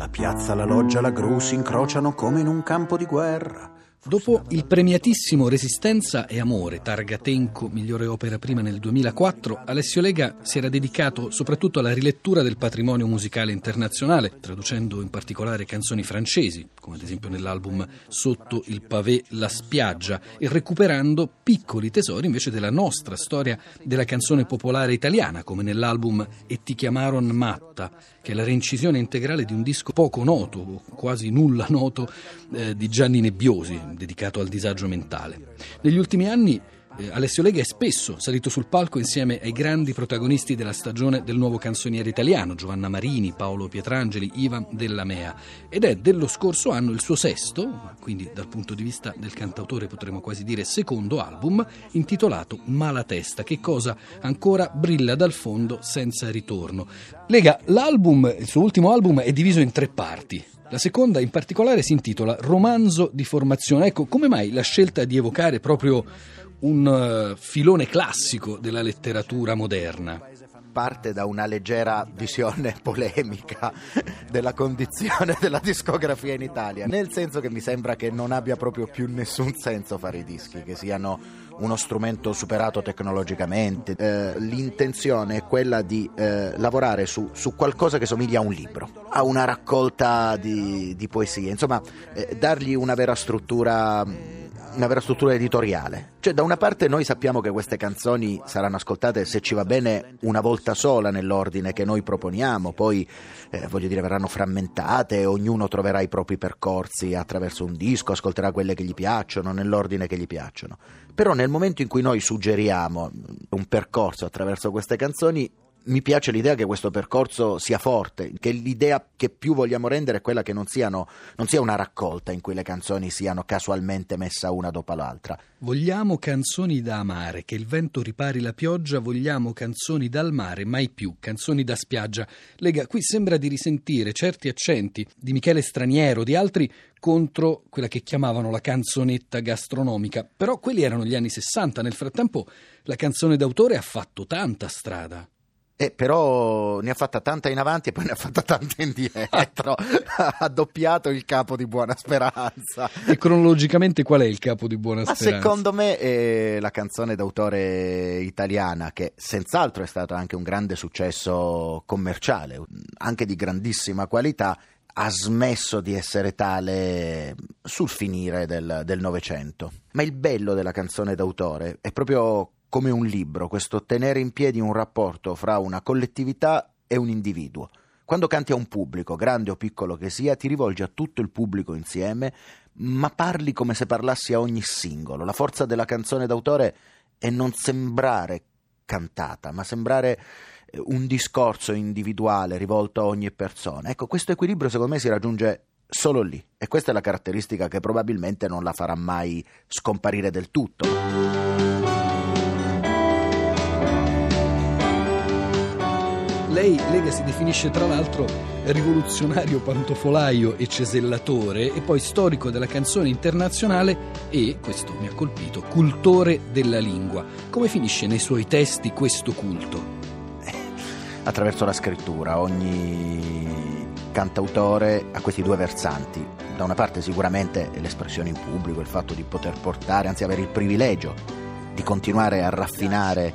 La piazza, la loggia, la gru si incrociano come in un campo di guerra. Dopo il premiatissimo Resistenza e Amore, targa Tenco, migliore opera prima nel 2004, Alessio Lega si era dedicato soprattutto alla rilettura del patrimonio musicale internazionale, traducendo in particolare canzoni francesi, come ad esempio nell'album Sotto il pavé La spiaggia, e recuperando piccoli tesori invece della nostra storia della canzone popolare italiana, come nell'album E ti chiamaron matta, che è la reincisione integrale di un disco poco noto, quasi nulla noto, eh, di Gianni Nebbiosi, dedicato al disagio mentale. Negli ultimi anni eh, Alessio Lega è spesso salito sul palco insieme ai grandi protagonisti della stagione del nuovo canzoniere italiano, Giovanna Marini, Paolo Pietrangeli, Ivan Della Mea, ed è dello scorso anno il suo sesto, quindi dal punto di vista del cantautore potremmo quasi dire secondo album, intitolato Malatesta, che cosa ancora brilla dal fondo senza ritorno. Lega, l'album, il suo ultimo album è diviso in tre parti. La seconda in particolare si intitola Romanzo di formazione. Ecco, come mai la scelta di evocare proprio un uh, filone classico della letteratura moderna? parte da una leggera visione polemica della condizione della discografia in Italia, nel senso che mi sembra che non abbia proprio più nessun senso fare i dischi, che siano uno strumento superato tecnologicamente. Eh, l'intenzione è quella di eh, lavorare su, su, qualcosa che somiglia a un libro, a una raccolta di, di poesie, insomma, eh, dargli una vera struttura una vera struttura editoriale. Cioè, da una parte noi sappiamo che queste canzoni saranno ascoltate, se ci va bene, una volta sola nell'ordine che noi proponiamo, poi, eh, voglio dire, verranno frammentate, ognuno troverà i propri percorsi attraverso un disco, ascolterà quelle che gli piacciono, nell'ordine che gli piacciono. Però nel momento in cui noi suggeriamo un percorso attraverso queste canzoni, mi piace l'idea che questo percorso sia forte, che l'idea che più vogliamo rendere è quella che non, siano, non sia una raccolta in cui le canzoni siano casualmente messe una dopo l'altra. Vogliamo canzoni da amare, che il vento ripari la pioggia, vogliamo canzoni dal mare, mai più, canzoni da spiaggia. Lega, qui sembra di risentire certi accenti di Michele Straniero, di altri contro quella che chiamavano la canzonetta gastronomica, però quelli erano gli anni 60, nel frattempo la canzone d'autore ha fatto tanta strada. Eh, però ne ha fatta tanta in avanti e poi ne ha fatta tanta indietro. ha doppiato il capo di Buona Speranza. E cronologicamente qual è il capo di Buona Speranza? Ma secondo me è la canzone d'autore italiana che senz'altro è stato anche un grande successo commerciale, anche di grandissima qualità ha smesso di essere tale sul finire del Novecento. Ma il bello della canzone d'autore è proprio come un libro, questo tenere in piedi un rapporto fra una collettività e un individuo. Quando canti a un pubblico, grande o piccolo che sia, ti rivolgi a tutto il pubblico insieme, ma parli come se parlassi a ogni singolo. La forza della canzone d'autore è non sembrare cantata, ma sembrare eh, un discorso individuale rivolto a ogni persona. Ecco, questo equilibrio secondo me si raggiunge solo lì e questa è la caratteristica che probabilmente non la farà mai scomparire del tutto. Lei, Lega, si definisce tra l'altro rivoluzionario pantofolaio e cesellatore e poi storico della canzone internazionale e, questo mi ha colpito, cultore della lingua. Come finisce nei suoi testi questo culto? Attraverso la scrittura, ogni cantautore ha questi due versanti. Da una parte sicuramente l'espressione in pubblico, il fatto di poter portare, anzi avere il privilegio di continuare a raffinare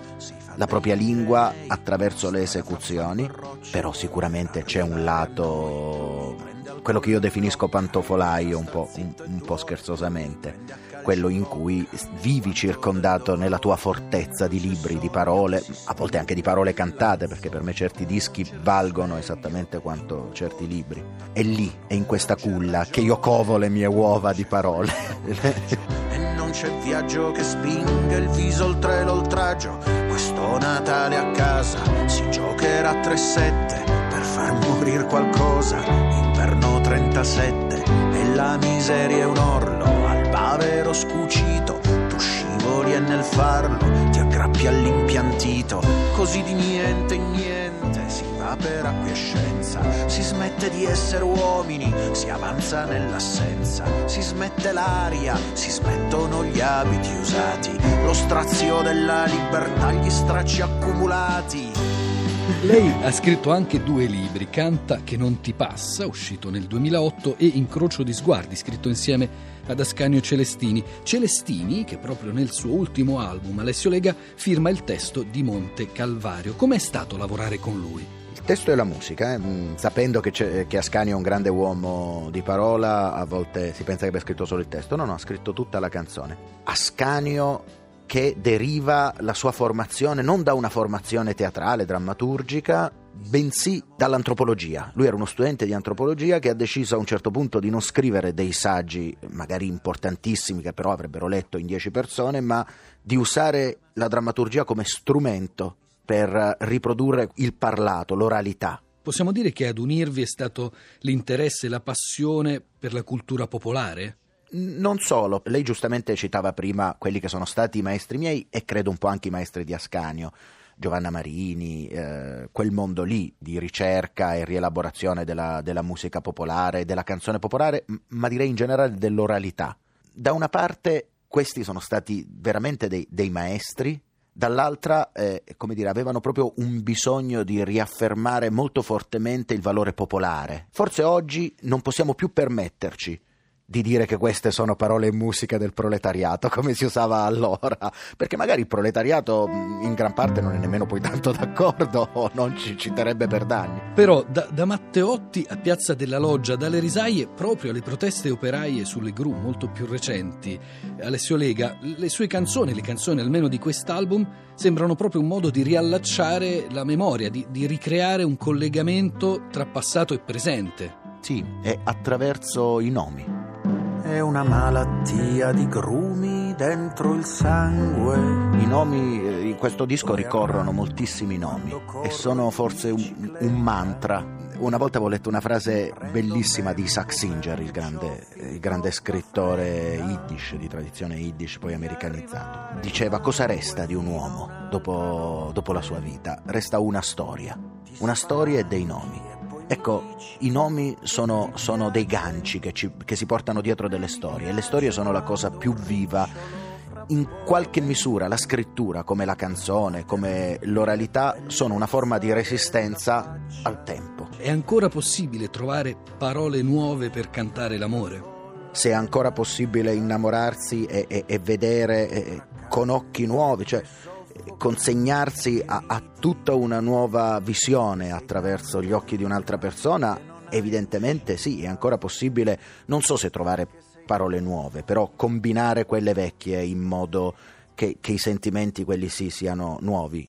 la propria lingua attraverso le esecuzioni, però sicuramente c'è un lato, quello che io definisco pantofolaio un po', un, un po scherzosamente, quello in cui vivi circondato nella tua fortezza di libri, di parole, a volte anche di parole cantate, perché per me certi dischi valgono esattamente quanto certi libri. È lì, è in questa culla che io covo le mie uova di parole. non c'è viaggio che spinga il viso oltre l'oltraggio questo Natale a casa si giocherà 3-7 per far morire qualcosa. Inverno 37 e la miseria è un orlo al bavero scucito. Tu scivoli e nel farlo aggrappi all'impiantito. Così di niente in niente si va per acquiescenza. Si smette di essere uomini, si avanza nell'assenza. Si smette l'aria, si smettono gli abiti usati lo strazio della libertà, gli stracci accumulati. Lei ha scritto anche due libri, Canta che non ti passa, uscito nel 2008, e Incrocio di sguardi, scritto insieme ad Ascanio Celestini. Celestini, che proprio nel suo ultimo album, Alessio Lega, firma il testo di Monte Calvario. Com'è stato lavorare con lui? Il testo e la musica, eh? Mm, sapendo che, che, Ascanio è un grande uomo di parola, a volte si pensa che abbia scritto solo il testo. No, no, ha scritto tutta la canzone. Ascanio che deriva la sua formazione non da una formazione teatrale, drammaturgica, bensì dall'antropologia. Lui era uno studente di antropologia che ha deciso a un certo punto di non scrivere dei saggi, magari importantissimi, che però avrebbero letto in dieci persone, ma di usare la drammaturgia come strumento per riprodurre il parlato, l'oralità. Possiamo dire che ad unirvi è stato l'interesse e la passione per la cultura popolare? Non solo, lei giustamente citava prima quelli che sono stati i maestri miei e credo un po' anche i maestri di Ascanio. Giovanna Marini, eh, quel mondo lì di ricerca e rielaborazione della, della, musica popolare, della canzone popolare, ma direi in generale dell'oralità. Da una parte questi sono stati veramente dei, dei maestri, dall'altra, eh, come dire, avevano proprio un bisogno di riaffermare molto fortemente il valore popolare. Forse oggi non possiamo più permetterci di dire che queste sono parole e musica del proletariato, come si usava allora, perché magari il proletariato in gran parte non è nemmeno poi tanto d'accordo o non ci citerebbe per danni. Però da, da, Matteotti a Piazza della Loggia, dalle risaie proprio alle proteste operaie sulle gru molto più recenti, Alessio Lega, le sue canzoni, le canzoni almeno di quest'album, sembrano proprio un modo di riallacciare la memoria, di, di ricreare un collegamento tra passato e presente. Sì, è attraverso i nomi è una malattia di grumi dentro il sangue. I nomi eh, in questo disco ricorrono moltissimi nomi e sono forse un, un mantra. Una volta avevo letto una frase bellissima di Isaac Singer, il grande, il grande scrittore yiddish, di tradizione yiddish, poi americanizzato. Diceva cosa resta di un uomo dopo, dopo la sua vita? Resta una storia, una storia e dei nomi. Ecco, i nomi sono, sono dei ganci che, ci, che si portano dietro delle storie e le storie sono la cosa più viva. In qualche misura la scrittura, come la canzone, come l'oralità, sono una forma di resistenza al tempo. È ancora possibile trovare parole nuove per cantare l'amore? Se è ancora possibile innamorarsi e, e, e vedere e, con occhi nuovi, cioè consegnarsi a, a tutta una nuova visione attraverso gli occhi di un'altra persona, evidentemente sì, è ancora possibile, non so se trovare parole nuove, però combinare quelle vecchie in modo che, che, i sentimenti, quelli sì, siano nuovi.